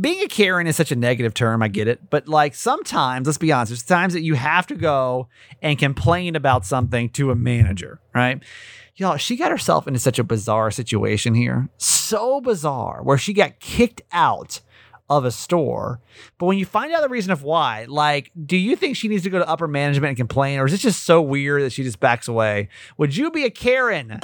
being a Karen is such a negative term. I get it. But like sometimes, let's be honest, there's times that you have to go and complain about something to a manager, right? Y'all, she got herself into such a bizarre situation here. So bizarre, where she got kicked out of a store. But when you find out the reason of why, like, do you think she needs to go to upper management and complain, or is it just so weird that she just backs away? Would you be a Karen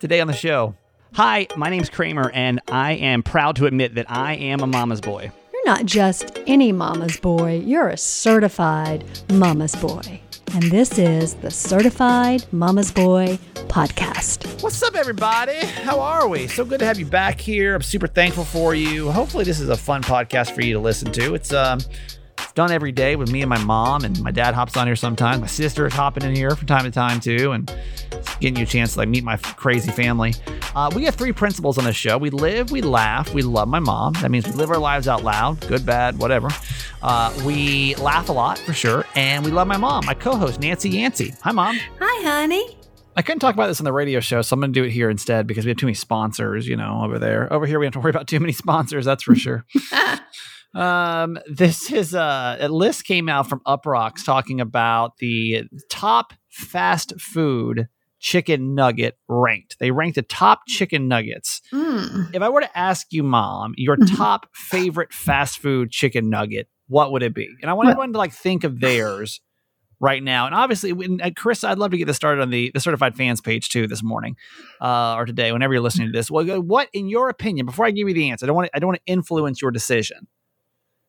today on the show? Hi, my name's Kramer, and I am proud to admit that I am a mama's boy. You're not just any mama's boy, you're a certified mama's boy. And this is the Certified Mama's Boy podcast. What's up, everybody? How are we? So good to have you back here. I'm super thankful for you. Hopefully, this is a fun podcast for you to listen to. It's um, it's done every day with me and my mom, and my dad hops on here sometimes. My sister is hopping in here from time to time too, and getting you a chance to like meet my crazy family. Uh, we have three principles on this show. We live, we laugh, we love my mom. That means we live our lives out loud, good, bad, whatever. Uh, we laugh a lot for sure, and we love my mom, my co-host Nancy Yancey. Hi, mom. Hi, honey. I couldn't talk about this on the radio show, so I'm going to do it here instead because we have too many sponsors, you know, over there. Over here, we have to worry about too many sponsors, that's for sure. um, this is uh, a list came out from Uproxx talking about the top fast food chicken nugget ranked. They ranked the top chicken nuggets. Mm. If I were to ask you, mom, your top favorite fast food chicken nugget, what would it be? And I want everyone to like think of theirs right now. And obviously, when, uh, Chris, I'd love to get this started on the, the certified fans page too this morning uh, or today, whenever you're listening to this. Well, what, in your opinion, before I give you the answer, I don't want to, I don't want to influence your decision.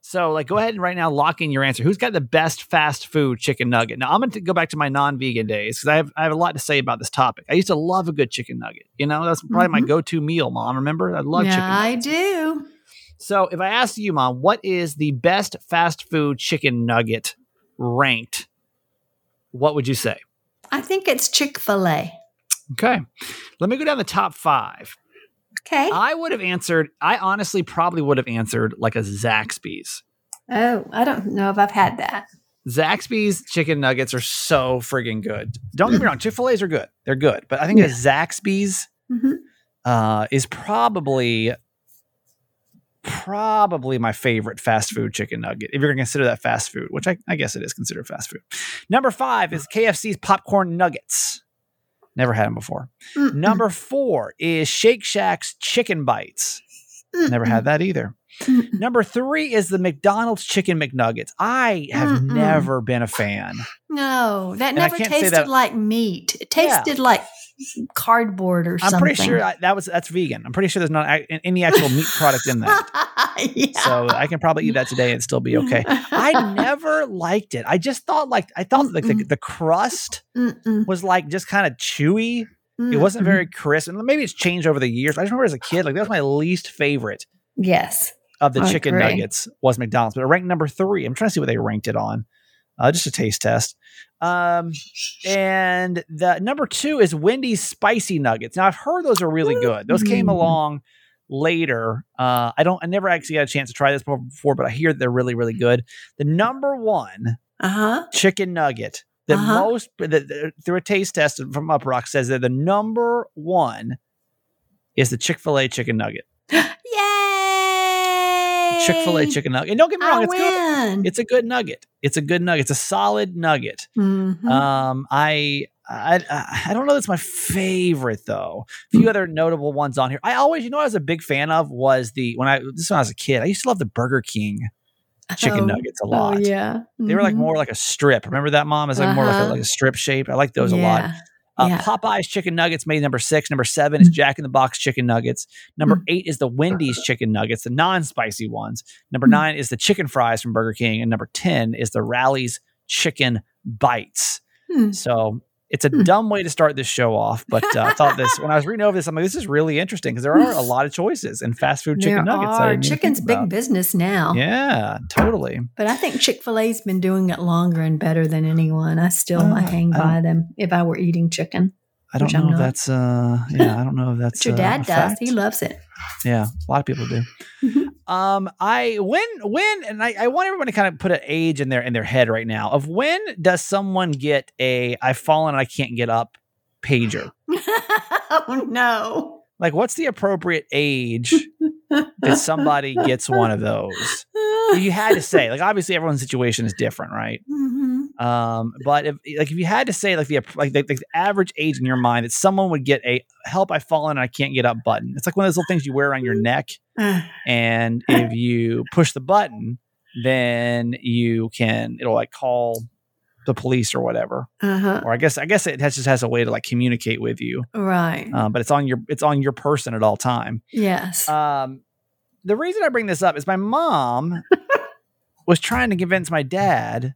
So, like, go ahead and right now lock in your answer. Who's got the best fast food chicken nugget? Now, I'm going to go back to my non-vegan days because I have I have a lot to say about this topic. I used to love a good chicken nugget. You know, that's probably my Mhm. go-to meal, mom. Remember, I love yeah, chicken. I do. So, if I asked you, mom, what is the best fast food chicken nugget ranked? What would you say? I think it's Chick fil A. Okay, let me go down the top five. Okay. I would have answered. I honestly probably would have answered like a Zaxby's. oh, I don't know if I've had that. Zaxby's chicken nuggets are so friggin' good. Don't get me wrong, Chick fil A's are good. They're good. But I think a Zaxby's Mhm. uh, is probably probably my favorite fast food chicken nugget if you're going to consider that fast food which I, I guess it is considered fast food number five is kfc's popcorn nuggets never had them before Mm-mm. number four is shake shack's chicken bites never had that either Mm-mm. number three is the mcdonald's chicken mcnuggets i have Mm-mm. never been a fan No, that And never tasted that- like meat. It tasted like cardboard or something. i'm pretty sure I, that was that's vegan i'm pretty sure there's not any actual meat product in that yeah. so i can probably eat that today and still be okay I never liked it. I just thought like I thought like the, the crust Mm-mm. was like just kind of chewy. It wasn't very crisp, and maybe it's changed over the years. I just remember as a kid, like that was my least favorite Yes. Of the I chicken agree. nuggets was McDonald's, but it ranked number three. I'm trying to see what they ranked it on. Uh, just a taste test. Um, and the number two is Wendy's spicy nuggets. Now I've heard those are really good. Those came Mm. along later. Uh, I don't. I never actually had a chance to try this before, but I hear they're really, really good. The number one Uh huh. chicken nugget. The Uh-huh. most the, the, through a taste test from Uproxx says that the number one is the Chick Fil A chicken nugget. Yay! Chick Fil A chicken nugget. And don't get me wrong, I it's good. It's a good nugget. It's a good nugget. It's a solid nugget. Mhm. Um, I. I, I don't know that's my favorite though. A few other notable ones on here. I always, you know, what I was a big fan of was the when I this when I was a kid. I used to love the Burger King chicken Oh, nuggets a lot. Oh yeah. They were like Mhm. more like a strip. Remember that, mom? It's like more like a, Uh-huh. like a strip shape. I like those a lot. Uh, Yeah. Popeye's chicken nuggets made number six. Number seven is Mm. Jack in the Box chicken nuggets. Number Mm. eight is the Wendy's chicken nuggets, the non-spicy ones. Number Mm. nine is the chicken fries from Burger King, and number ten is the Rally's chicken bites. Hmm. So it's a Hmm. dumb way to start this show off, but uh, I thought this when I was reading over this, I'm like, this is really interesting because there are a lot of choices in fast food chicken there nuggets. Are. Chicken's big business now. Yeah, totally. But I think Chick fil A's been doing it longer and better than anyone. I still Uh, might hang by them if I were eating chicken. I don't know if that's uh yeah, I don't know if that's But your uh, dad a does. fact. He loves it. Yeah, a lot of people do. Um, I when when and I, I want everyone to kind of put an age in their in their head right now of when does someone get a I've fallen and I can't get up pager. oh no. Like what's the appropriate age that somebody gets one of those? You had to say, like obviously everyone's situation is different, right? Mhm. Um, but if like if you had to say like the like the, the average age in your mind that someone would get a help I fallen and I can't get up button. It's like one of those little things you wear on your neck, and if you push the button, then you can it'll like call the police or whatever. uh-huh. Or I guess I guess it has, just has a way to like communicate with you. Right. Um, but it's on your it's on your person at all time. yes. Um, the reason I bring this up is my mom was trying to convince my dad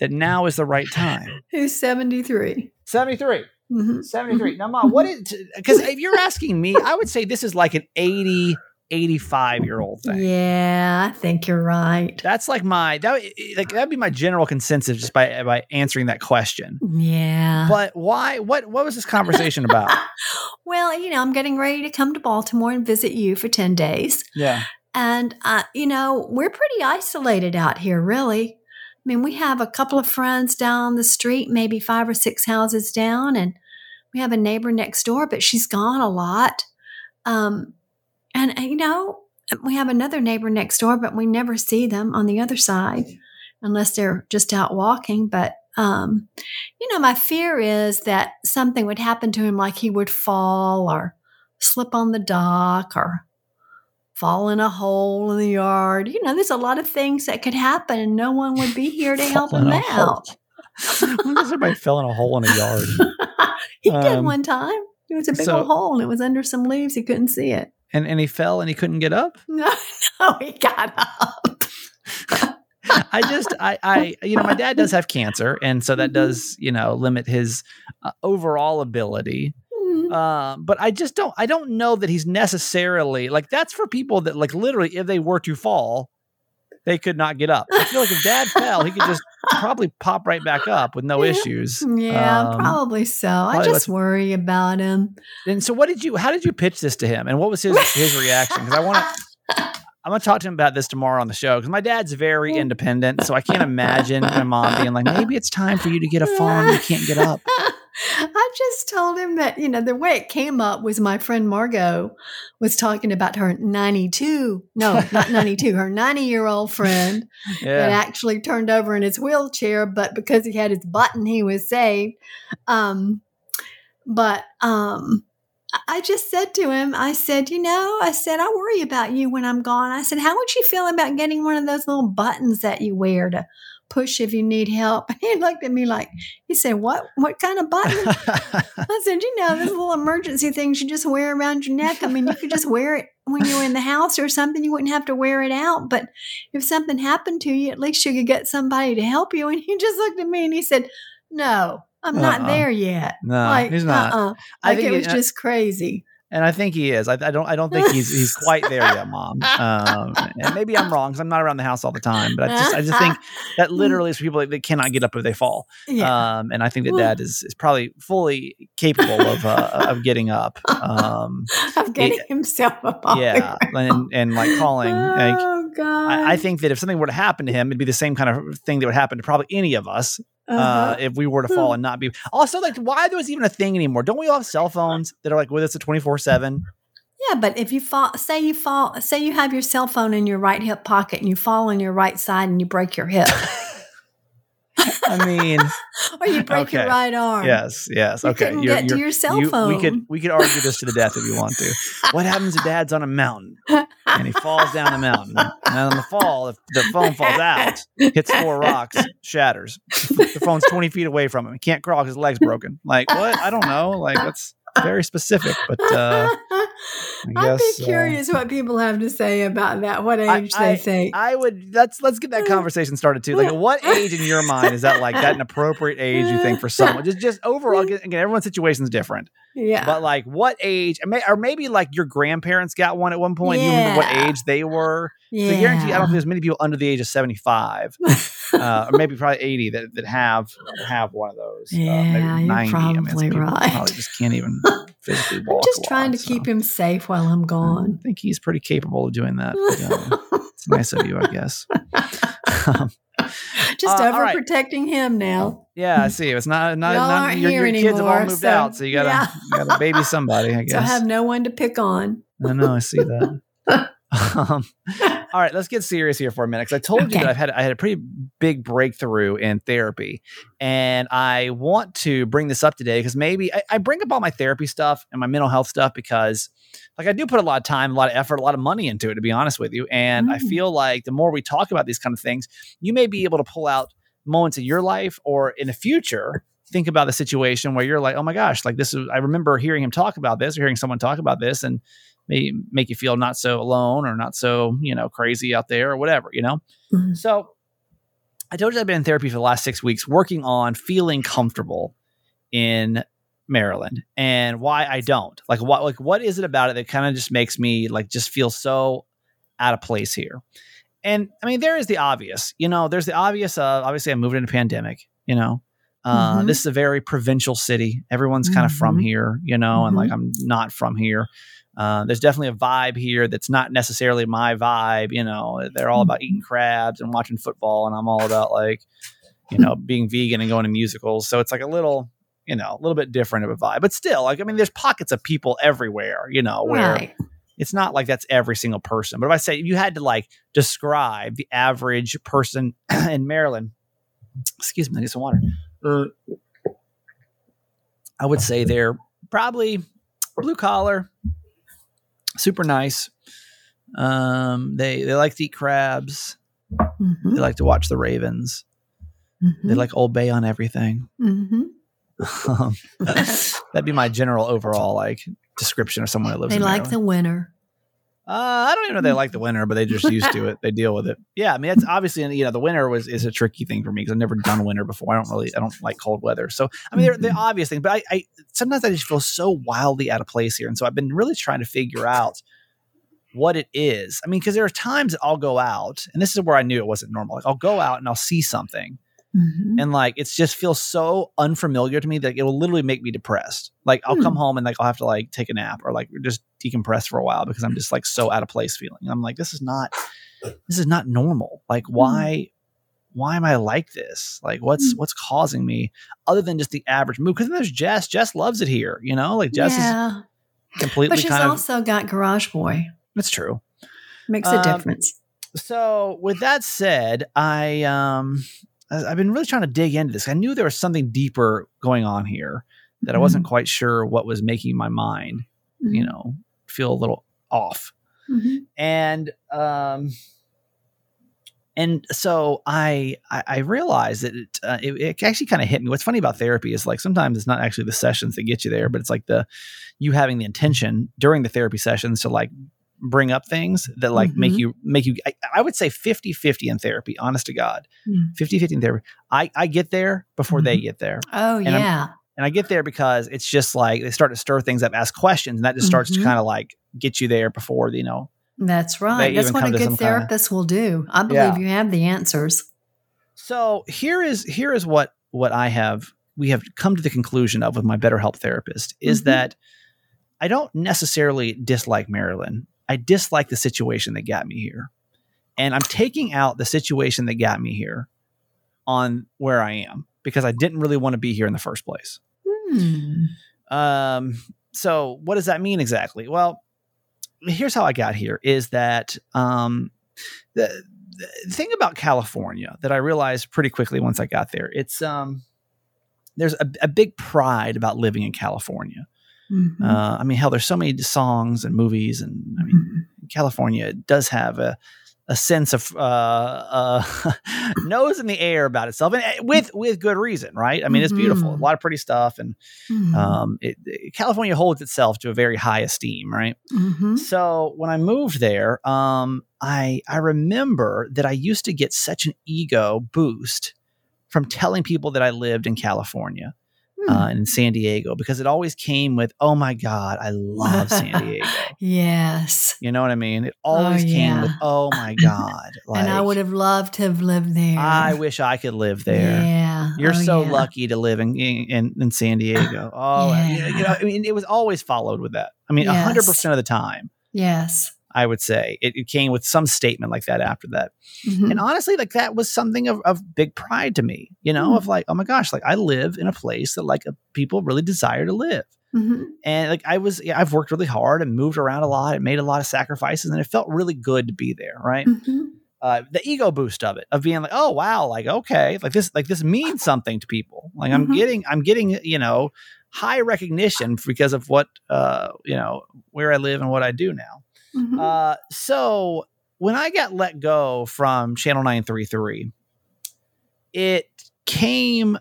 that now is the right time. Who's 73? 73. Mhm. 73. Now, mom, what is, because if you're asking me, I would say this is like an 80, 85 year old thing. Yeah, I think you're right. That's like my, that, would- like, that'd be my general consensus just by, by answering that question. Yeah. But why, what, what was this conversation about? well, you know, I'm getting ready to come to Baltimore and visit you for 10 days. Yeah. And, uh, you know, we're pretty isolated out here, really. I mean, we have a couple of friends down the street, maybe five or six houses down, and we have a neighbor next door, but she's gone a lot. Um, and, you know, we have another neighbor next door, but we never see them on the other side unless they're just out walking. But, um, you know, my fear is that something would happen to him, like he would fall or slip on the dock or fall in a hole in the yard. You know, there's a lot of things that could happen, and no one would be here to help him out. everybody fell in a hole in a yard? he did Um, one time. It was a big so- old hole, and it was under some leaves. He couldn't see it. And, and he fell and he couldn't get up? No, no, he got up. I just, I, I, you know, my dad does have cancer, and so Mm-hmm. that does, you know, limit his uh, overall ability. Mm, Um, but I just don't, I don't know that he's necessarily like that's for people that like literally, if they were to fall, they could not get up. I feel like if Dad fell, he could just probably pop right back up with no Yeah. issues. Yeah, Um, probably so. I probably just worry about him. And so, what did you? How did you pitch this to him? And what was his his reaction? Because I want to. I'm gonna talk to him about this tomorrow on the show because my dad's very independent, so I can't imagine my mom being like, "Maybe it's time for you to get a phone. You can't get up." I just told him that, you know, the way it came up was my friend Margot was talking about her 92, no, not 92, her 90 year old friend that actually turned over in his wheelchair, but because he had his button, he was saved. Um, but um, I just said to him, I said, you know, I said, I worry about you when I'm gone. I said, how would you feel about getting one of those little buttons that you wear to push if you need help? And he looked at me like, he said, what, what kind of button? I said, you know, those little emergency things you just wear around your neck. I mean, you could just wear it when you were in the house or something. You wouldn't have to wear it out. But if something happened to you, at least you could get somebody to help you. And he just looked at me and he said, no, I'm not Uh-uh. there yet. no, like, he's not. Uh-uh. I Like think it was it- just crazy. And I think he is. I, I don't. I don't think he's he's quite there yet, Mom. Um, and maybe I'm wrong because I'm not around the house all the time. But I just I just think that literally is for people that, cannot get up if they fall. yeah. Um, and I think that Dad is is probably fully capable of uh, of getting up. Um, of getting himself up yeah, and and like calling. Like Oh, God. I, I think that if something were to happen to him, it'd be the same kind of thing that would happen to probably any of us uh, Uh-huh. if we were to fall and not be. Also, like why there was even a thing anymore? Don't we all have cell phones that are like with us at twenty four seven? Yeah, but if you fall, say you fall, say you have your cell phone in your right hip pocket and you fall on your right side and you break your hip, I mean, or you break your right arm. yes, yes, You okay. you're- get to your cell you- phone. We could we could argue this to the death if you want to. What happens if Dad's on a mountain and he falls down the mountain, and on the fall, if the phone falls out, hits four rocks, shatters. Phone's twenty feet away from him. He can't crawl because his leg's broken. Like what? I don't know. Like that's very specific, but uh, I'd guess, be uh, curious what people have to say about that. What I- age they I- think. I would let's let's get that conversation started too. Like, what age in your mind is that like that an appropriate age you think for someone? Just just overall, again, everyone's situation is different. yeah. But like, what age? or maybe like your grandparents got one at one point. You remember what age they were? yeah. So I guarantee, I don't think there's many people under the age of seventy five, uh, or maybe probably eighty that, that have have one of those. Yeah, uh, maybe you're 90. I mean, probably right. Probably just can't even physically I'm walk. just trying lot, to keep so. him safe while I'm gone. I think he's pretty capable of doing that. but, uh, it's nice of you, I guess. Um, Just Uh, all right. overprotecting him now. Yeah, I see. It's not not, Y'all not aren't your, here your kids have all moved so- out, so you gotta yeah. you gotta baby somebody. I guess. So I have no one to pick on. I know. I see that. um, all right, let's get serious here for a minute because I told you that I've had I had a pretty big breakthrough in therapy, and I want to bring this up today because maybe I, I bring up all my therapy stuff and my mental health stuff because, like, I do put a lot of time, a lot of effort, a lot of money into it. To be honest with you, and I Mm. feel like the more we talk about these kind of things, you may be able to pull out moments in your life or in the future think about the situation where you're like, oh my gosh, like this is, I remember hearing him talk about this or hearing someone talk about this and may make you feel not so alone or not so, you know, crazy out there or whatever, you know? Mhm. So I told you I've been in therapy for the last six weeks working on feeling comfortable in Maryland and why I don't. Like what like what is it about it that kind of just makes me like just feel so out of place here? And I mean, there is the obvious, you know, there's the obvious of obviously I moved in a pandemic, you know. Uh, Mhm. This is a very provincial city. Everyone's kind of from Mhm. here, you know, and like I'm not from here. Uh, there's definitely a vibe here that's not necessarily my vibe. You know, they're all about eating crabs and watching football, and I'm all about like, you know, being vegan and going to musicals. So it's like a little, you know, a little bit different of a vibe. But still, like, I mean, there's pockets of people everywhere, you know, where Right. it's not like that's every single person. But if I say if you had to like describe the average person in Maryland, excuse me, I get some water. Uh, I would say they're probably blue collar, super nice. Um, they they like to eat crabs. Mhm. They like to watch the Ravens. Mhm. They like Old Bay on everything. Mhm. Um, that'd be my general overall like description of someone that lives. They like Maryland. the winter. Uh, I don't even know they like the winter, but they just used to it. They deal with it. Yeah, I mean, it's obviously you know the winter was is a tricky thing for me because I've never done winter before. I don't really I don't like cold weather. So I mean, they're the obvious thing, but I, I sometimes I just feel so wildly out of place here, and so I've been really trying to figure out what it is. I mean, because there are times that I'll go out, and this is where I knew it wasn't normal. Like I'll go out and I'll see something, Mhm. and like it's just feels so unfamiliar to me that it will literally make me depressed. Like I'll come Hmm. home and like I'll have to like take a nap or like just decompress for a while because I'm just like so out of place feeling. And I'm like, this is not this is not normal. Like why why am I like this? Like what's Hmm. what's causing me other than just the average mood? Because then there's Jess. Jess loves it here, you know? Like Jess yeah, is completely but she's kind of also got Garage Boy. it's true. Makes a Um, difference. so with that said, I um I've been really trying to dig into this. I knew there was something deeper going on here that I wasn't quite sure what was making my mind, you know, feel a little off. Mhm. And um and so I I, I realized that it, uh, it it actually kind of hit me. What's funny about therapy is like sometimes it's not actually the sessions that get you there, but it's like the you having the intention during the therapy sessions to like bring up things that like make Mhm. you make you I, I would say 50-50 in therapy honest to god Mm. 50-50 in therapy i i get there before they Mhm. get there Oh I'm- yeah, and i get there because it's just like they start to stir things up ask questions and that just starts to Mhm. kind of like get you there before you know that's right. They That's what a good some kinda- therapist will do. I believe Yeah. you have the answers. so here is here is what what i have we have come to the conclusion of with my BetterHelp therapist is Mhm. that i don't necessarily dislike maryland i dislike the situation that got me here and i'm taking out the situation that got me here on where i am because i didn't really want to be here in the first place Hmm. Um, so what does that mean exactly? Well, here's how I got here is that um, the, the thing about California that I realized pretty quickly once I got there, it's um, there's a, a big pride about living in California. Mhm. Uh, I mean, hell, there's so many songs and movies, and I mean, Mhm. California does have a a sense of uh, uh, nose in the air about itself, and uh, with with good reason, right? I mean, it's beautiful, a Mhm. lot of pretty stuff, and Mhm. um, it, it- California holds itself to a very high esteem, right? Mhm. So when I moved there, um, I I remember that I used to get such an ego boost from telling people that I lived in California. Uh, in San Diego because it always came with, "Oh my God, I love San Diego." yes. You know what I mean? It always came yeah. with, "Oh my God!" and I would have loved to have lived there. I wish I could live there. Yeah. You're Oh, so yeah. lucky to live in in, in San Diego. Oh, Yeah. you know, I mean, it was always followed with that. I mean, a 100% of the time, Yes. I would say. It, it came with some statement like that after that. Mhm. And honestly, like that was something of, of big pride to me, you know, Mm. of like, oh my gosh, like I live in a place that like uh, people really desire to live. Mhm. And like I was, yeah, I've worked really hard and moved around a lot and made a lot of sacrifices, and it felt really good to be there, right? Mhm. Uh, the ego boost of it, of being like, oh wow, like okay, like this, like this means something to people. Like I'm Mhm. getting, I'm getting, you know, high recognition because of what, uh, you know, where I live and what I do now. Mhm. Uh, so when I got let go from Channel 933, it came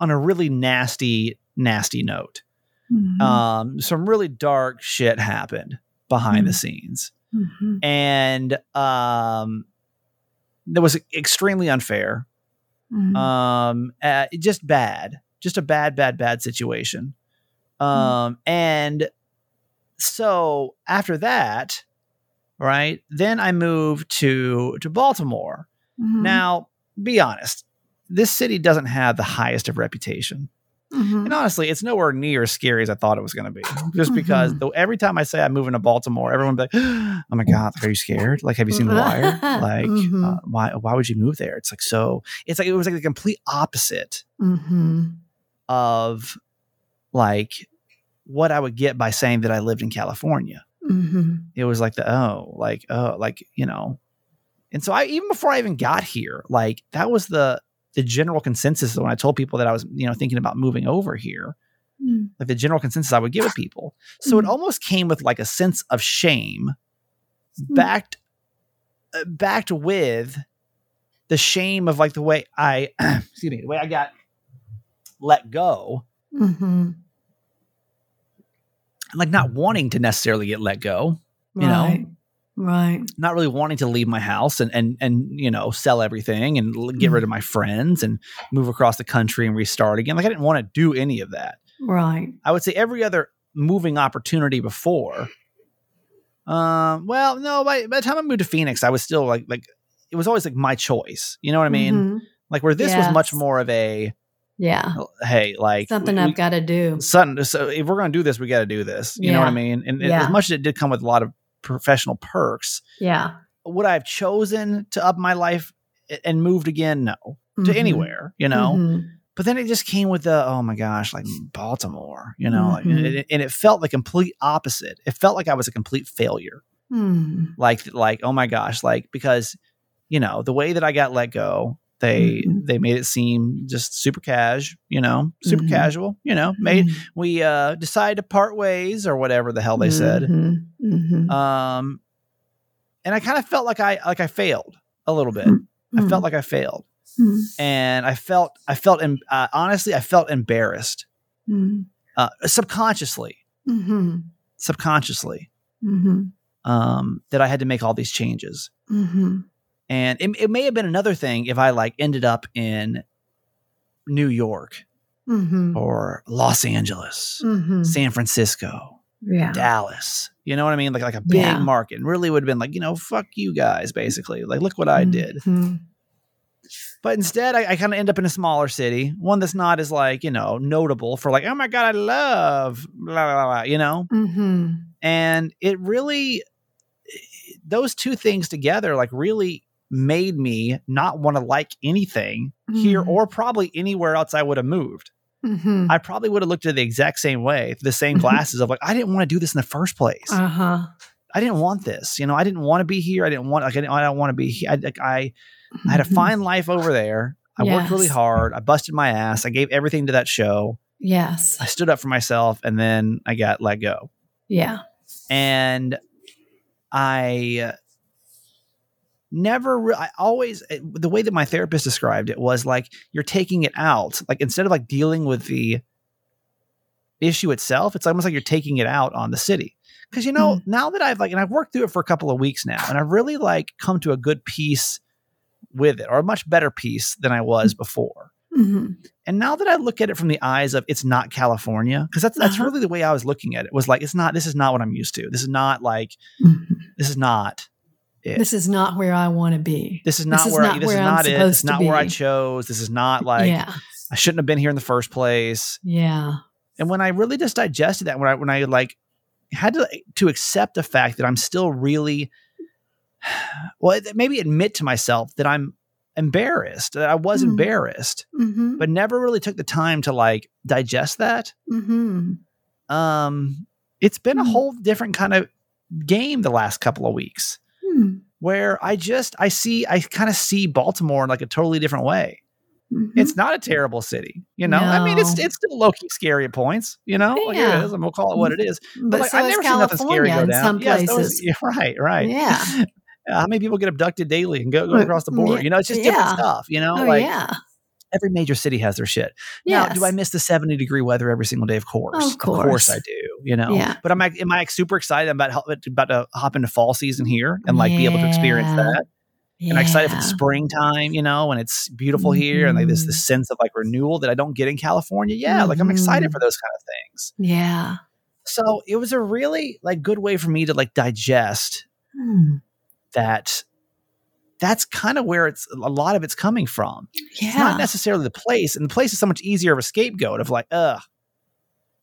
on a really nasty, nasty note. Mhm. Um, some really dark shit happened behind the Mm. scenes. Mhm. And um, that was extremely unfair. Mhm. Um, uh, just bad, just a bad, bad, bad situation. Um, and so after that, right, then I moved to to Baltimore. Mhm. Now, be honest, this city doesn't have the highest of reputation. Mhm. And honestly, it's nowhere near as scary as I thought it was going to be. Just because Mhm. though every time I say I'm moving to Baltimore, everyone be like, "Oh my god, are you scared? Like, have you seen The Wire? Like, Mhm. uh, why why would you move there? It's like so. It's like it was like the complete opposite Mhm. of like what I would get by saying that I lived in California. Mhm. It was like the oh, like oh, like you know. And so I even before I even got here, like that was the the general consensus when I told people that I was you know thinking about moving over here. Mm. like the general consensus I would give with people. So it Mhm. almost came with like a sense of shame, backed uh, backed with the shame of like the way I excuse me, the way I got let go, Mhm. Like not wanting to necessarily get let go, You know? Right. Right. not really wanting to leave my house and and and you know sell everything and get rid of my friends and move across the country and restart again. Like I didn't want to do any of that. Right. I would say every other moving opportunity before. Um, well, no, by, by the time I moved to Phoenix, I was still like like it was always like my choice. You know what I mean? Mhm. Like where this was much more of a Yeah. hey, like Something we- I've got to do. something. So if we're gonna do this, we got to do this. You know what I mean? And, Yeah. as much as it did come with a lot of professional perks, Yeah. would I have chosen to up my life and moved again? No, to Mhm. anywhere. You know. Mhm. But then it just came with the oh my gosh, like Baltimore, you know, like, Mhm. and, it, and it felt the complete opposite. It felt like I was a complete failure. Mm. Like like oh my gosh, like because you know the way that I got let go, they Mhm. they made it seem just super cash, you know, super Mhm. casual, you know. Made Mhm. we uh decided to part ways or whatever the hell they said. Mhm. Mhm. Um, and I kind of felt like I like I failed a little bit. I felt like I failed, and I felt I felt em- uh, honestly I felt embarrassed uh, subconsciously, subconsciously, um, that I had to make all these changes. Mhm. And it, it may have been another thing if I like ended up in New York Mhm. or Los Angeles, Mhm. San Francisco, Yeah. Dallas. You know what I mean? Like like a big Yeah. market. And really would have been like, you know, fuck you guys, basically. Like, look what I did. Mhm. But instead, I, I kind of end up in a smaller city, one that's not as like, you know, notable for like, oh my God, I love blah, blah, blah, you know? Mhm. and it really those two things together like really made me not want to like anything here Mhm. or probably anywhere else I would have moved. Mhm. I probably would have looked at it the exact same way, the same glasses of like I didn't want to do this in the first place. Uh-huh. I didn't want this. You know, I didn't want to be here. I didn't want like I, didn't, I don't want to be here. I, like, I I had a Mhm. fine life over there. I worked really hard. I busted my ass. I gave everything to that show. Yes. I stood up for myself and then I got let go. Yeah. and I uh, never, re- I always, uh, the way that my therapist described it was like you're taking it out. Like instead of like dealing with the issue itself, it's almost like you're taking it out on the city. Cause you know, now that I've like, and I've worked through it for a couple of weeks now, and I've really like come to a good peace with it or a much better peace than I was before. Mhm. And now that I look at it from the eyes of it's not California, because that's that's Uh-huh. really the way I was looking at it. Was like it's not. This is not what I'm used to. This is not like Mhm. this is not it. This is not where I want to be. This is not is where I, not this where is I'm not it. It's supposed to not where I chose. This is not like yeah. I shouldn't have been here in the first place. Yeah. And when I really just digested that, when I when I like had to to accept the fact that I'm still really well, maybe admit to myself that I'm embarrassed, that I was Mm. embarrassed, Mm-hmm. but never really took the time to like digest that. Mm-hmm. Um, it's been a Mm. whole different kind of game the last couple of weeks. Where I just I see I kind of see Baltimore in like a totally different way. Mhm. It's not a terrible city, you know. I mean, it's it's still low key scary at points, you know. Like, Yeah. it is. I'm gonna call it what it is. but like, so I've never seen nothing scary go down. some Yes, those- yeah, right, right. Yeah. How many people get abducted daily and go, go across the border? yeah, You know, it's just different stuff. You know, Oh like yeah. Every major city has their shit. Now, do I miss the 70 degree weather every single day? Of course. Of course. I do, you know. Yeah. But am I am I super excited about how, about to hop into fall season here and like be able to experience Yeah. that? And I'm excited for the springtime, you know, and it's beautiful here and like this Mhm. this sense of like renewal that I don't get in California. Yeah, like I'm excited Mhm. for those kind of things. Yeah. So it was a really like good way for me to like digest Hmm. that that's kind of where it's a lot of it's coming from. Yeah. It's not necessarily the place, and the place is so much easier of a scapegoat of like, ugh,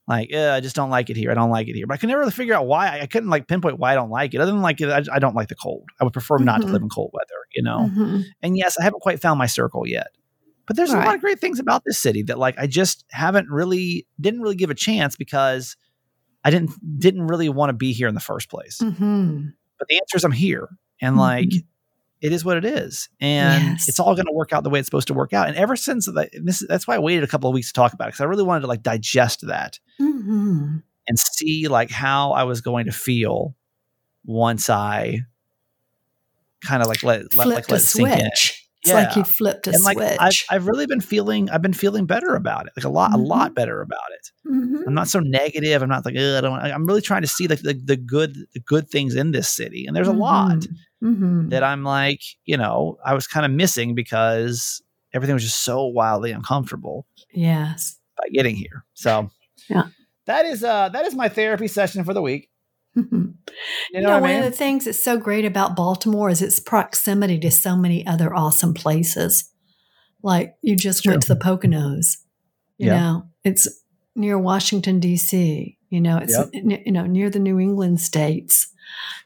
like, uh, I just don't like it here. I don't like it here. But I could never really figure out why. I couldn't like pinpoint why I don't like it. Other than like, I, I don't like the cold. I would prefer not to Mhm. live in cold weather, you know. Mhm. And yes, I haven't quite found my circle yet. But there's a lot of great things about this city that like I just haven't really didn't really give a chance because I didn't didn't really want to be here in the first place. Mhm. But the answer is I'm here. And like Mhm. It is what it is. And Yes. it's all going to work out the way it's supposed to work out. And ever since that, this that's why I waited a couple of weeks to talk about it because I really wanted to like digest that Mhm. and see like how I was going to feel once I kind of like let, let like a let it sink in. switch. It's like you flipped a And like switch. I've, I've really been feeling I've been feeling better about it like a lot a Mhm. lot better about it Mhm. I'm not so negative I'm not like I don't I'm really trying to see like the, the good the good things in this city and there's a lot Mhm. that I'm like, you know, I was kind of missing because everything was just so wildly uncomfortable Yes. by getting here. So Yeah. that is uh that is my therapy session for the week. Mhm. You know, one I mean? of the things that's so great about Baltimore is its proximity to so many other awesome places. Like you just went to the Poconos. You Yeah. know, it's near Washington D.C. You know, it's Yep. you know near the New England states.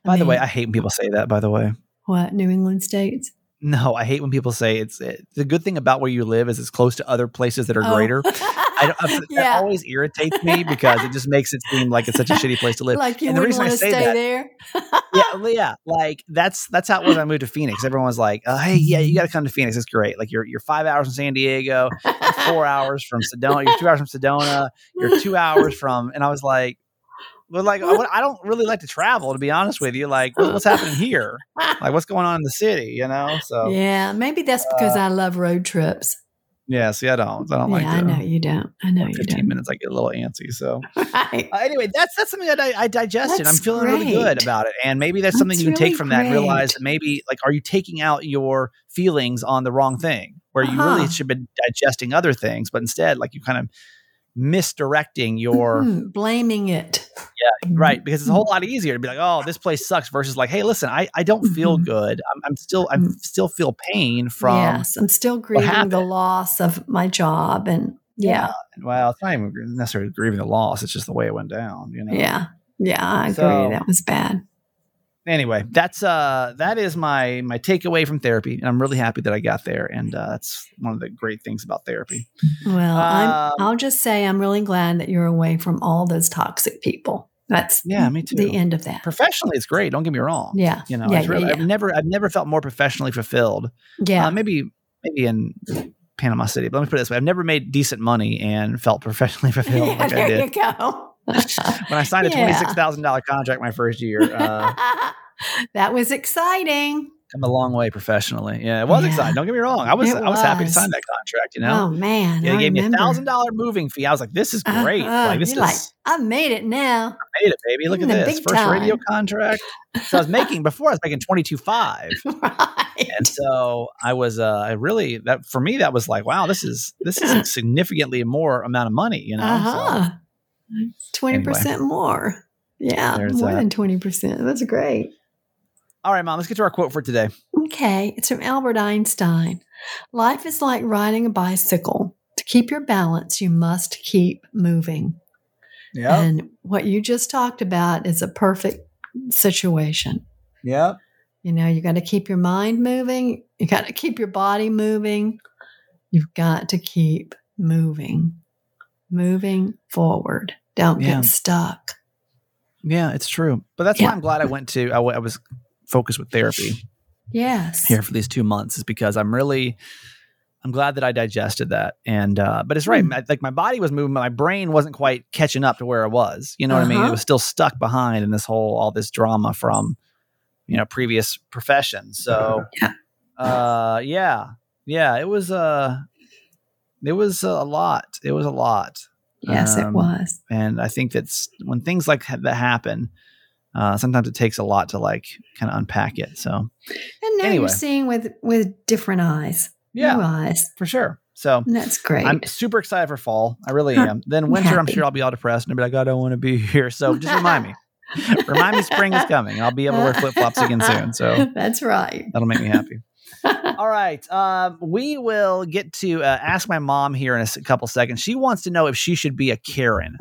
I by the way, I hate when people say that. By the way, what New England states? no, I hate when people say it's it, the good thing about where you live is it's close to other places that are Oh. greater. I don't, that always irritates me because it just makes it seem like it's such a shitty place to live. like you and the wouldn't reason I want to stay that- there. yeah, yeah. Like that's that's how it was when I moved to Phoenix. Everyone was like, uh, "Hey, yeah, you got to come to Phoenix. It's great. Like you're you're five hours from San Diego, four hours from Sedona. You're two hours from Sedona. You're two hours from." And I was like, "Well, like I don't really like to travel, to be honest with you. Like, what's happening here? Like, what's going on in the city? You know?" So yeah, maybe that's because I love road trips. Yeah, see, I don't, I don't yeah, like. I know you don't. I know you Fifteen don't. minutes, I get a little antsy. So Right. uh, anyway, that's that's something that I, I digested. That's I'm feeling really good about it, and maybe that's something you can take really from that and realize that maybe like are you taking out your feelings on the wrong thing, where you really Uh-huh. should be digesting other things, but instead like you kind of misdirecting your Mhm, blaming it. Right because it's a whole lot easier to be like oh this place sucks versus like hey listen I I don't feel Mhm. good I'm, I'm still I'm Mhm. still feel pain from yes, I'm still grieving the loss of my job, and yeah, well it's not even necessarily grieving the loss it's just the way it went down you know yeah, yeah. I agree. That was bad. anyway, that's uh that is my my takeaway from therapy, and I'm really happy that I got there, and uh, that's one of the great things about therapy. Well, I'm, Um, I'll just say I'm really glad that you're away from all those toxic people. That's Yeah, me too. the end of that. Professionally, it's great. Don't get me wrong. Yeah, You know, yeah, really, yeah, I've never I've never felt more professionally fulfilled. yeah. Uh, maybe maybe in Panama City, but let me put it this way: I've never made decent money and felt professionally fulfilled Yeah, like I did you go. when I signed a twenty six thousand dollar contract my first year. Uh, that was exciting. Come a long way professionally. Yeah, it was Yeah. exciting. Don't get me wrong. I was It I was happy to sign that contract. You know. Oh man, Yeah, I they gave me a thousand dollar moving fee. I was like, "This is great! Uh-uh. like this is like, I made it now. I made it, baby. Look at this first radio contract." So I was making before I was making twenty two five, right. and so I was uh, I really that for me that was like, wow, this is this is a significantly more amount of money, you know. So, Uh-huh. Twenty percent more. Yeah, There's more that. than twenty percent. That's great. All right, mom, let's get to our quote for today. Okay, it's from Albert Einstein. Life is like riding a bicycle. To keep your balance, you must keep moving. Yeah. And what you just talked about is a perfect situation. Yeah. You know, you got to keep your mind moving, you got to keep your body moving. You've got to keep moving, moving forward. Don't Yeah. get stuck. Yeah, it's true. But that's Yeah. why I'm glad I went to, I, w- I was focused with therapy Yes. here for these two months, is because I'm really, I'm glad that I digested that. And, uh, but it's right. My- Like my body was moving, but my brain wasn't quite catching up to where it was. You know what I mean? It Uh-huh. was still stuck behind in this whole, all this drama from, you know, previous profession. So, Yeah. uh, yeah, yeah, it was, uh, it was a lot. It was a lot. Yes, Um, it was. and I think that's when things like that happen. Uh, sometimes it takes a lot to like kind of unpack it. So And now anyway. you're seeing with with different eyes. yeah, New eyes. for sure. So that's great. I'm super excited for fall. I really am. Then I'm winter, I'm sure I'll be all depressed and I'll be like, I don't want to be here. So just remind me. remind me spring is coming. and I'll be able to wear flip flops again soon. So that's right. that'll make me happy. All right. Um, we will get to uh, ask my mom here in a couple seconds. She wants to know if she should be a Karen.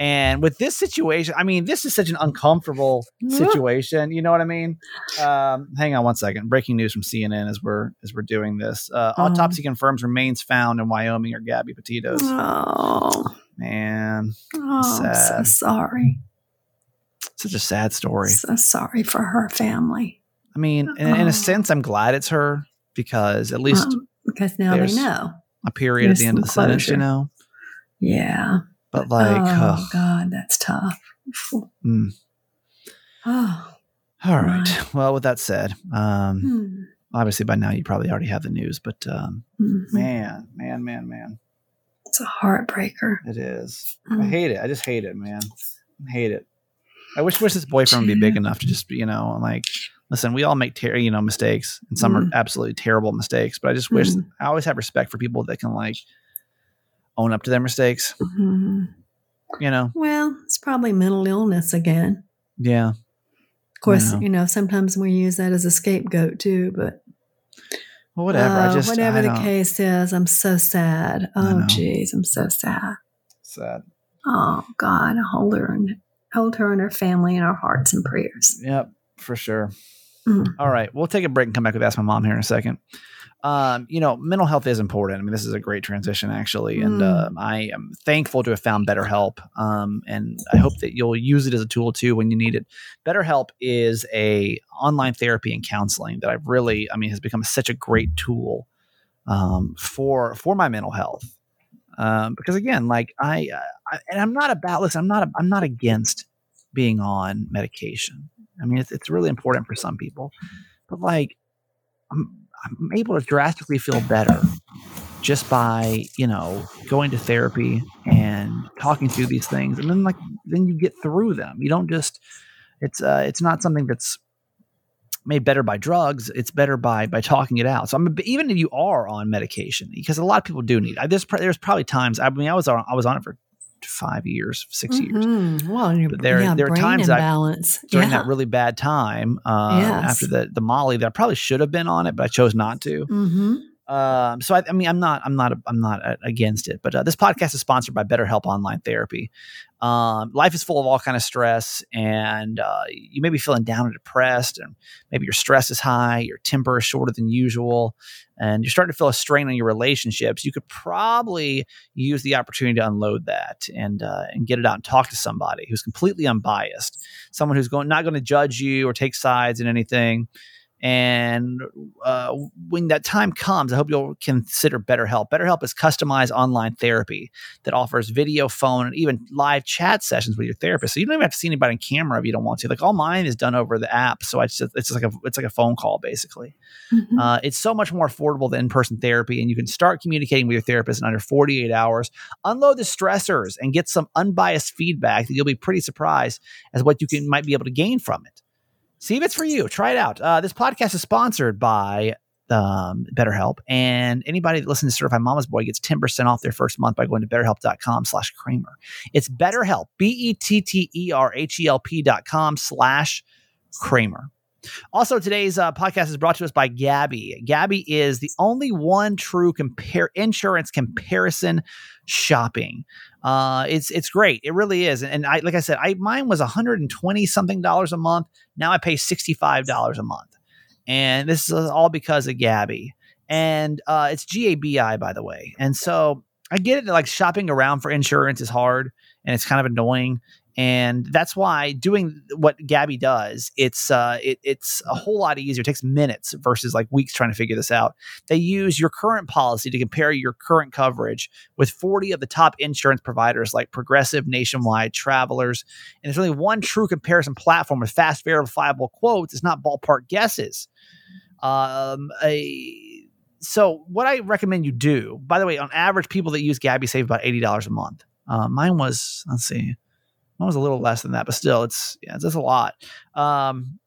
And with this situation, I mean, this is such an uncomfortable situation. You know what I mean? Um, hang on one second. Breaking news from CNN as we're as we're doing this. Uh, Oh. autopsy confirms remains found in Wyoming are Gabby Petitos. Oh, Man, oh I'm so sorry. such a sad story. So sorry for her family. I mean, in, in a sense, I'm glad it's her because at least Um, because now they know. a period at the end of the sentence, you know. Yeah. But like, oh ugh. God, that's tough. Mm. Oh, All right. Right. Well, with that said, um, hmm. obviously by now you probably already have the news, but um, Mhm. man, man, man, man, it's a heartbreaker. it is. I Mm. hate it. I just hate it, man. I hate it. I wish wish this boyfriend would be big enough to just be, you know, like, listen, we all make ter- you know mistakes, and some are Mm. absolutely terrible mistakes. But I just wish Mm. I always have respect for people that can like own up to their mistakes. Mhm. You know? Well, it's probably mental illness again. Yeah. Of course, know. you know, sometimes we use that as a scapegoat too, but Well, whatever. I uh, just whatever I the don't- case is, I'm so sad. Oh, jeez, I'm so sad. Sad. Oh God, hold her and hold her and her family in our hearts and prayers. Yep, for sure. Mm. All right, we'll take a break and come back with Ask My Mom here in a second. Um, you know, mental health is important. I mean, this is a great transition, actually, and Mm. um, I am thankful to have found BetterHelp. Um, and I hope that you'll use it as a tool too when you need it. BetterHelp is a online therapy and counseling that I've really, I mean, has become such a great tool um, for for my mental health. Um, because again, like I, I, and I'm not about. Listen, I'm not. I'm not against being on medication. I mean, it's, it's really important for some people, but like, I'm, I'm able to drastically feel better just by you know going to therapy and talking through these things, and then like then you get through them. You don't just. It's uh, it's not something that's made better by drugs. It's better by by talking it out. So I'm even if you are on medication, because a lot of people do need. I, there's there's probably times. I mean, I was on I was on it for five years, 6 years Mhm. Well, your, there- yeah, there are times I- during yeah. that really bad time uh, Yes. after the the Molly that I probably should have been on it, but I chose not to. hmm Um, so I, I mean, I'm not, I'm not, I'm not uh, against it. But uh, this podcast is sponsored by BetterHelp Online Therapy. Um, life is full of all kind of stress, and uh, you may be feeling down and depressed, and maybe your stress is high, your temper is shorter than usual, and you're starting to feel a strain on your relationships. You could probably use the opportunity to unload that and uh, and get it out and talk to somebody who's completely unbiased, someone who's going not going to judge you or take sides in anything. And uh, when that time comes, I hope you'll consider BetterHelp. BetterHelp is customized online therapy that offers video, phone, and even live chat sessions with your therapist. So you don't even have to see anybody on camera if you don't want to. Like all mine is done over the app, so it's just, it's just like a it's like a phone call basically. Mhm. Uh, it's so much more affordable than in-person therapy, and you can start communicating with your therapist in under 48 hours. Unload the stressors and get some unbiased feedback that you'll be pretty surprised as what you can might be able to gain from it. See if it's for you. Try it out. Uh, this podcast is sponsored by um, BetterHelp, and anybody that listens to Certified Mama's Boy gets 10% off their first month by going to betterhelp.com slash Kramer. It's BetterHelp, B-E-T-T-E-R-H-E-L-P dot com slash Kramer. Also, today's uh, podcast is brought to us by Gabi. Gabi is the only one true compare insurance comparison shopping. Uh, it's it's great. It really is. And I like I said, I mine was 120 something dollars a month. Now I pay $65 a month. And this is all because of Gabi. And uh, it's G A B I, by the way. And so I get it. Like shopping around for insurance is hard and it's kind of annoying and that's why doing what Gabi does, it's uh, it, it's a whole lot easier. It takes minutes versus like weeks trying to figure this out. They use your current policy to compare your current coverage with 40 of the top insurance providers like Progressive, Nationwide, Travelers, and there's only one true comparison platform with fast, verifiable quotes. It's not ballpark guesses. Um, a, so what I recommend you do, by the way, on average, people that use Gabi save about eighty dollars a month. Uh, mine was let's see Mine was a little less than that, but still, it's yeah, it's, a lot. Um,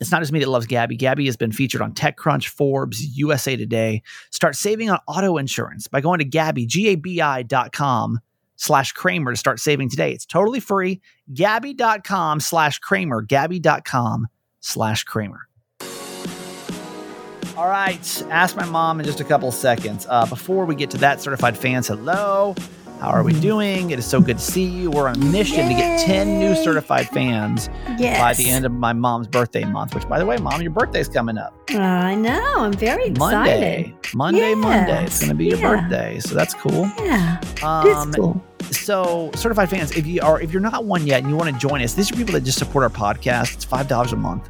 it's not just me that loves Gabi. Gabi has been featured on TechCrunch, Forbes, USA Today. Start saving on auto insurance by going to Gabi, G-A-B-I dot com slash Kramer to start saving today. It's totally free. Gabi.com slash Kramer. Gabi.com slash Kramer. All right. Ask my mom in just a couple seconds. Uh, before we get to that, certified fans, hello. How are we mm-hmm. doing? It is so good to see you. We're on a mission Yay. to get 10 new certified fans yes. by the end of my mom's birthday month, which, by the way, mom, your birthday's coming up. I know. I'm very excited. Monday. Monday. Monday. It's going to be your birthday. So that's cool. Yeah. Um, it's cool. So, certified fans, if you are, if you're not one yet and you want to join us, these are people that just support our podcast. It's $5 a month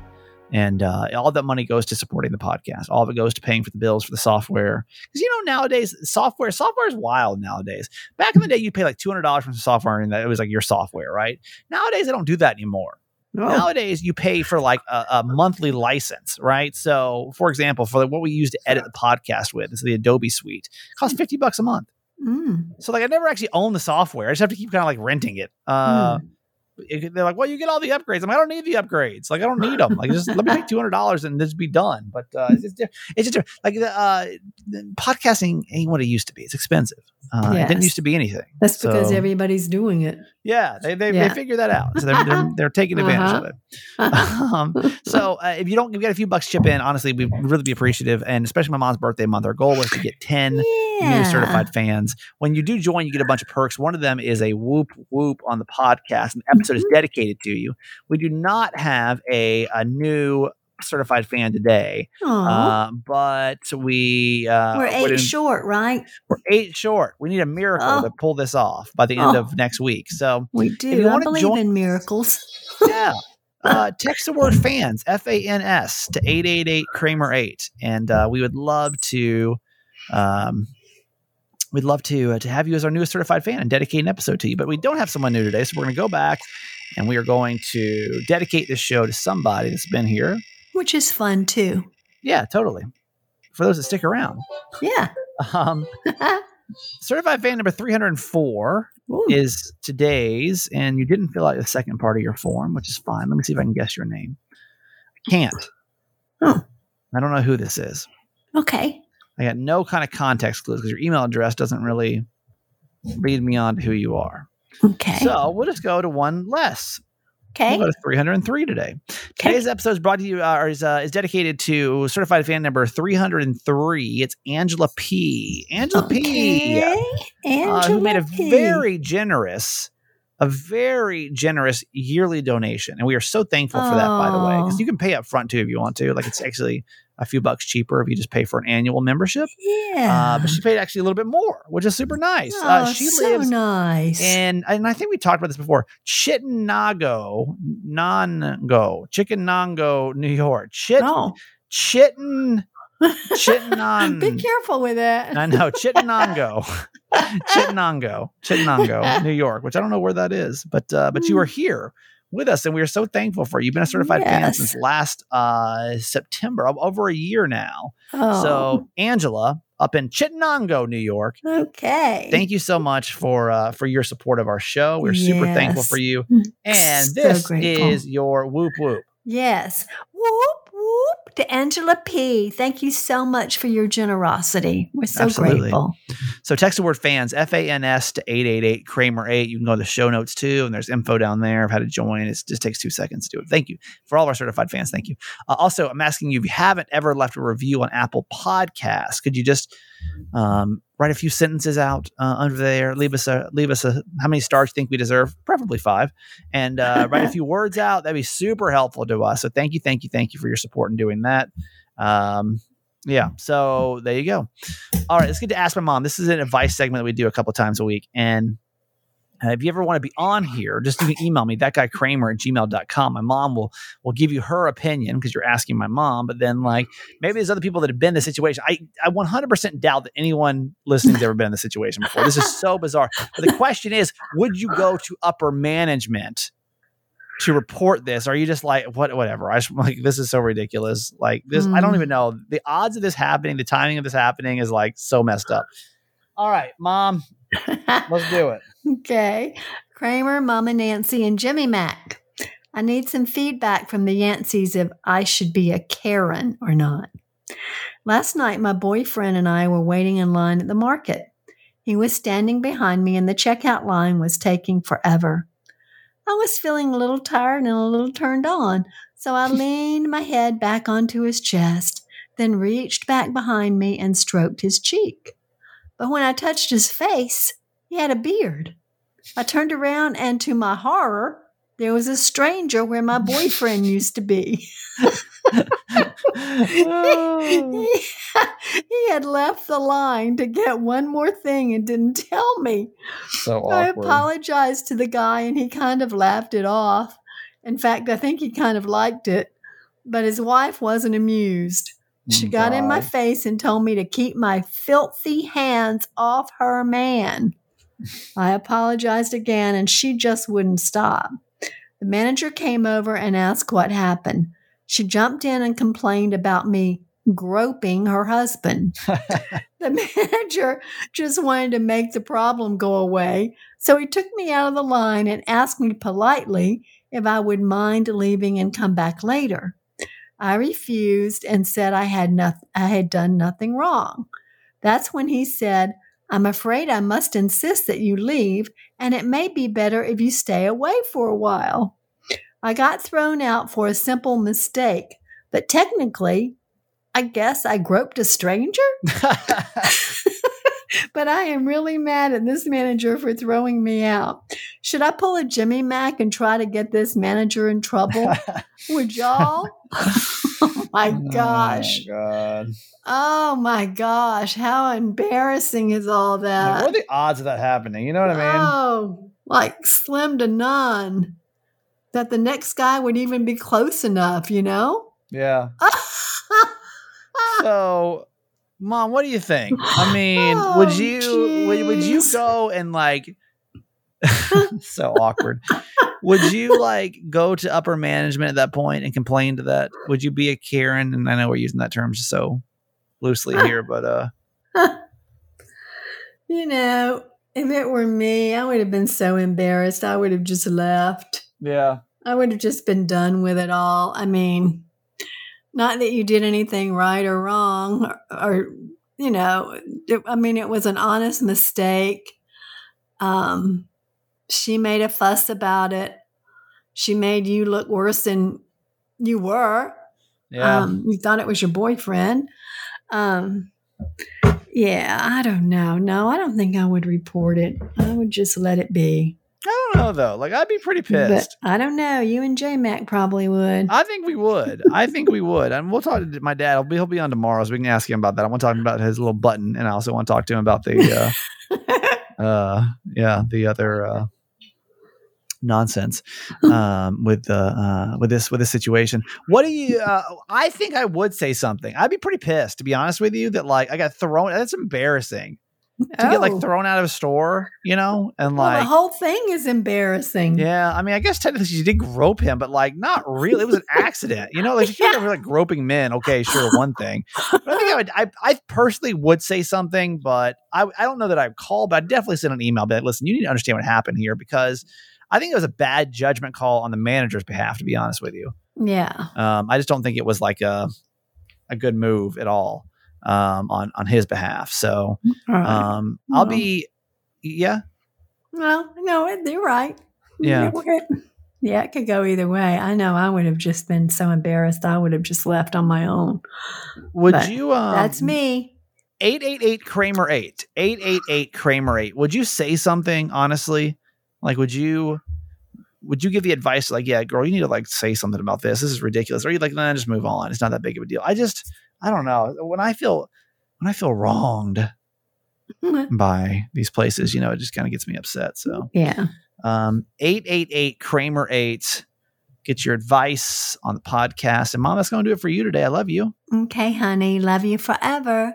and uh, all that money goes to supporting the podcast. All of it goes to paying for the bills for the software. Because you know nowadays software software is wild nowadays. Back in the day, you pay like two hundred dollars for some software, and that it was like your software, right? Nowadays, they don't do that anymore. No. Nowadays, you pay for like a, a, monthly license, right? So, for example, for what we use to edit the podcast with, is the Adobe Suite. It costs fifty bucks a month. Mm. So, like, I never actually own the software. I just have to keep kind of like renting it. Uh, mm they're like, well, you get all the upgrades. I'm like, I don't need the upgrades. Like, I don't need them. Like, just let me pay two hundred dollars and this be done. But uh, it's, just, it's just like the, uh, podcasting ain't what it used to be. It's expensive. Uh, yes. It didn't used to be anything. That's so, because everybody's doing it. Yeah, they they, yeah. they figure that out. So they're they're, they're taking advantage uh-huh. of it. Um, so uh, if you don't, if you got a few bucks chip in, honestly, we'd really be appreciative. And especially my mom's birthday month, our goal was to get ten yeah. new certified fans. When you do join, you get a bunch of perks. One of them is a whoop whoop on the podcast. An episode mm-hmm. is dedicated to you. We do not have a a new certified fan today. Uh, but we uh, we're eight short, right? We're eight short. We need a miracle oh. to pull this off by the end oh. of next week. So we do. I believe join, in miracles. yeah. Uh, text the word fans F A N S to eight eight eight Kramer eight, and uh, we would love to. Um, we'd love to uh, to have you as our newest certified fan and dedicate an episode to you. But we don't have someone new today, so we're going to go back and we are going to dedicate this show to somebody that's been here which is fun too. Yeah, totally. For those that stick around. Yeah. Um, certified fan number 304 Ooh. is today's, and you didn't fill out the second part of your form, which is fine. Let me see if I can guess your name. I can't. Oh. I don't know who this is. Okay. I got no kind of context clues because your email address doesn't really lead me on to who you are. Okay. So we'll just go to one less. Okay. We'll go to 303 today. Today's episode is brought to you, uh, is, uh, is dedicated to certified fan number 303. It's Angela P. Angela okay. P. Angela uh, who made a P. very generous, a very generous yearly donation. And we are so thankful for that, by the way, because you can pay up front too if you want to. Like it's actually a few bucks cheaper if you just pay for an annual membership. Yeah. Uh, but she paid actually a little bit more, which is super nice. Uh, oh, uh, she so lives nice. And and I think we talked about this before. Chittenango, Nongo, Chickenango, New York. Chit, oh. Chitten. Chittenon. Be careful with it. I know. Chittenango. Chittenango. Chittenango, New York, which I don't know where that is, but uh, but you hmm. are here with us, and we are so thankful for you. You've been a certified yes. fan since last uh, September, over a year now. Oh. So, Angela, up in Chittenango, New York. Okay. Thank you so much for uh, for your support of our show. We're yes. super thankful for you. Mm, and so this grateful. is your whoop whoop. Yes. Whoop whoop to Angela P. Thank you so much for your generosity. We're so Absolutely. grateful. So text the word fans, F A N S to 888 Kramer 8. You can go to the show notes too, and there's info down there of how to join. It just takes two seconds to do it. Thank you. For all of our certified fans, thank you. Uh, also, I'm asking you if you haven't ever left a review on Apple Podcasts, could you just um, write a few sentences out uh, under there? Leave us a, leave us a, how many stars you think we deserve? Preferably five. And uh, write a few words out. That'd be super helpful to us. So thank you, thank you, thank you for your support in doing that. Um, yeah. So there you go. All right, let's get to Ask My Mom. This is an advice segment that we do a couple times a week. And uh, if you ever want to be on here, just you can email me, that guy Kramer at gmail.com. My mom will will give you her opinion because you're asking my mom. But then, like, maybe there's other people that have been in this situation. I, I 100% doubt that anyone listening has ever been in this situation before. This is so bizarre. But the question is would you go to upper management? To report this, are you just like what? Whatever. I just like this is so ridiculous. Like this, I don't Mm. even know the odds of this happening. The timing of this happening is like so messed up. All right, mom, let's do it. Okay. Kramer, Mama Nancy, and Jimmy Mac. I need some feedback from the Yanceys if I should be a Karen or not. Last night, my boyfriend and I were waiting in line at the market. He was standing behind me, and the checkout line was taking forever. I was feeling a little tired and a little turned on, so I leaned my head back onto his chest, then reached back behind me and stroked his cheek. But when I touched his face, he had a beard. I turned around, and to my horror, there was a stranger where my boyfriend used to be. he, he had left the line to get one more thing and didn't tell me. so awkward. I apologized to the guy, and he kind of laughed it off. In fact, I think he kind of liked it, but his wife wasn't amused. She Oh, got in my face and told me to keep my filthy hands off her man. I apologized again, and she just wouldn't stop. The manager came over and asked what happened. She jumped in and complained about me groping her husband. the manager just wanted to make the problem go away, so he took me out of the line and asked me politely if I would mind leaving and come back later. I refused and said I had noth- I had done nothing wrong. That's when he said, "I'm afraid I must insist that you leave, and it may be better if you stay away for a while." I got thrown out for a simple mistake, but technically, I guess I groped a stranger. But I am really mad at this manager for throwing me out. Should I pull a Jimmy Mac and try to get this manager in trouble? Would y'all? oh my gosh. Oh, God. Oh my gosh. How embarrassing is all Like, that? what are the odds of that happening? You know what I mean? Oh, like slim to none. That the next guy would even be close enough, you know? yeah. So, mom, what do you think? I mean, would Oh, you would, would you go and like so awkward? Would you like go to upper management at that point and complain to that? Would you be a Karen? And I know we're using that term just so loosely here, but uh you know, if it were me, I would have been so embarrassed. I would have just left. yeah. I would have just been done with it all. I mean, not that you did anything right or wrong, or, or you know, it, I mean, it was an honest mistake. Um, she made a fuss about it. She made you look worse than you were. Yeah. Um, you thought it was your boyfriend. Um, yeah, I don't know. No, I don't think I would report it. I would just let it be. I don't know though. Like I'd be pretty But pissed. I don't know. You and J Mac probably would. I think we would. I think we would. And we'll talk to my dad. He'll be, he'll be on tomorrow, so we can ask him about that. I want to talk about his little button, and I also want to talk to him about the, uh, uh, yeah, the other uh, nonsense um, with the uh, with this with this situation. What do you? Uh, I think I would say something. I'd be pretty pissed, to be honest with you, that like I got thrown. That's embarrassing to get like Oh. thrown out of a store, you know, and well, like. the whole thing is embarrassing. Yeah, I mean, I guess technically she did grope him, but like not really. It was an accident, you know. Like if you're like groping men, okay, sure, one thing. But I think I would. I, I personally would say something, but I I don't know that I'd call, but I'd definitely send an email. But listen, you need to understand what happened here because I think it was a bad judgment call on the manager's behalf. To be honest with you, Yeah. um, I just don't think it was like a a good move at all um, on on his behalf. So right. um, I'll be yeah well, no, you're right. Yeah. Yeah, it could go either way. I know I would have just been so embarrassed. I would have just left on my own. would But you um, That's me. 888 Kramer 8 888 Kramer 8 would you say something honestly like would you would you give the advice like yeah girl you need to like say something about this this is ridiculous or you like nah just move on it's not that big of a deal I just I don't know when I feel when I feel wronged by these places you know it just kind of gets me upset so Yeah. um 888 Kramer 8 get your advice on the podcast and mom that's going to do it for you today I love you Okay, honey. Love you forever.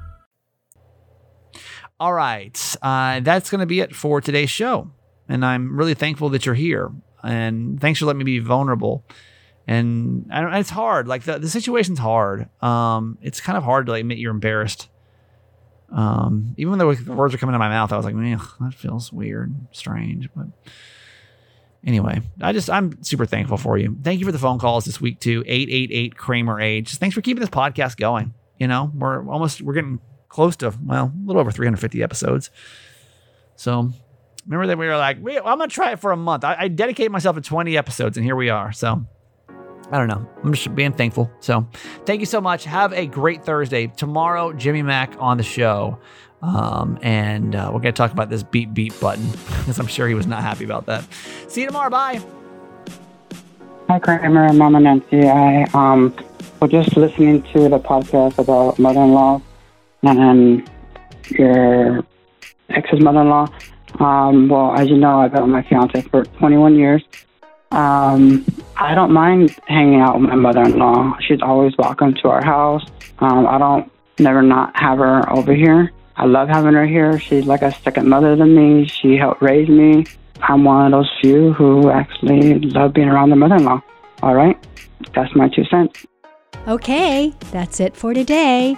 All right. Uh, that's going to be it for today's show. And I'm really thankful that you're here. And thanks for letting me be vulnerable. And it's hard. Like the, the situation's hard. Um, it's kind of hard to like, admit you're embarrassed. Um, even though the words are coming out of my mouth, I was like, man, that feels weird, strange. But anyway, I just, I'm super thankful for you. Thank you for the phone calls this week too. 888 Kramer Age. Thanks for keeping this podcast going. You know, we're almost, we're getting close to, well, a little over 350 episodes. So remember that we were like, I'm going to try it for a month. I, I dedicated myself to 20 episodes and here we are. So I don't know. I'm just being thankful. So thank you so much. Have a great Thursday. Tomorrow, Jimmy Mac on the show. Um, and uh, we're going to talk about this beep beep button because I'm sure he was not happy about that. See you tomorrow. Bye. Hi, Kramer and Mama Nancy. I um, was just listening to the podcast about mother-in-law and your ex's mother-in-law. Um, well, as you know, I've been with my fiance for 21 years. Um, I don't mind hanging out with my mother-in-law. She's always welcome to our house. Um, I don't never not have her over here. I love having her here. She's like a second mother to me. She helped raise me. I'm one of those few who actually love being around their mother-in-law. All right, that's my two cents. Okay, that's it for today.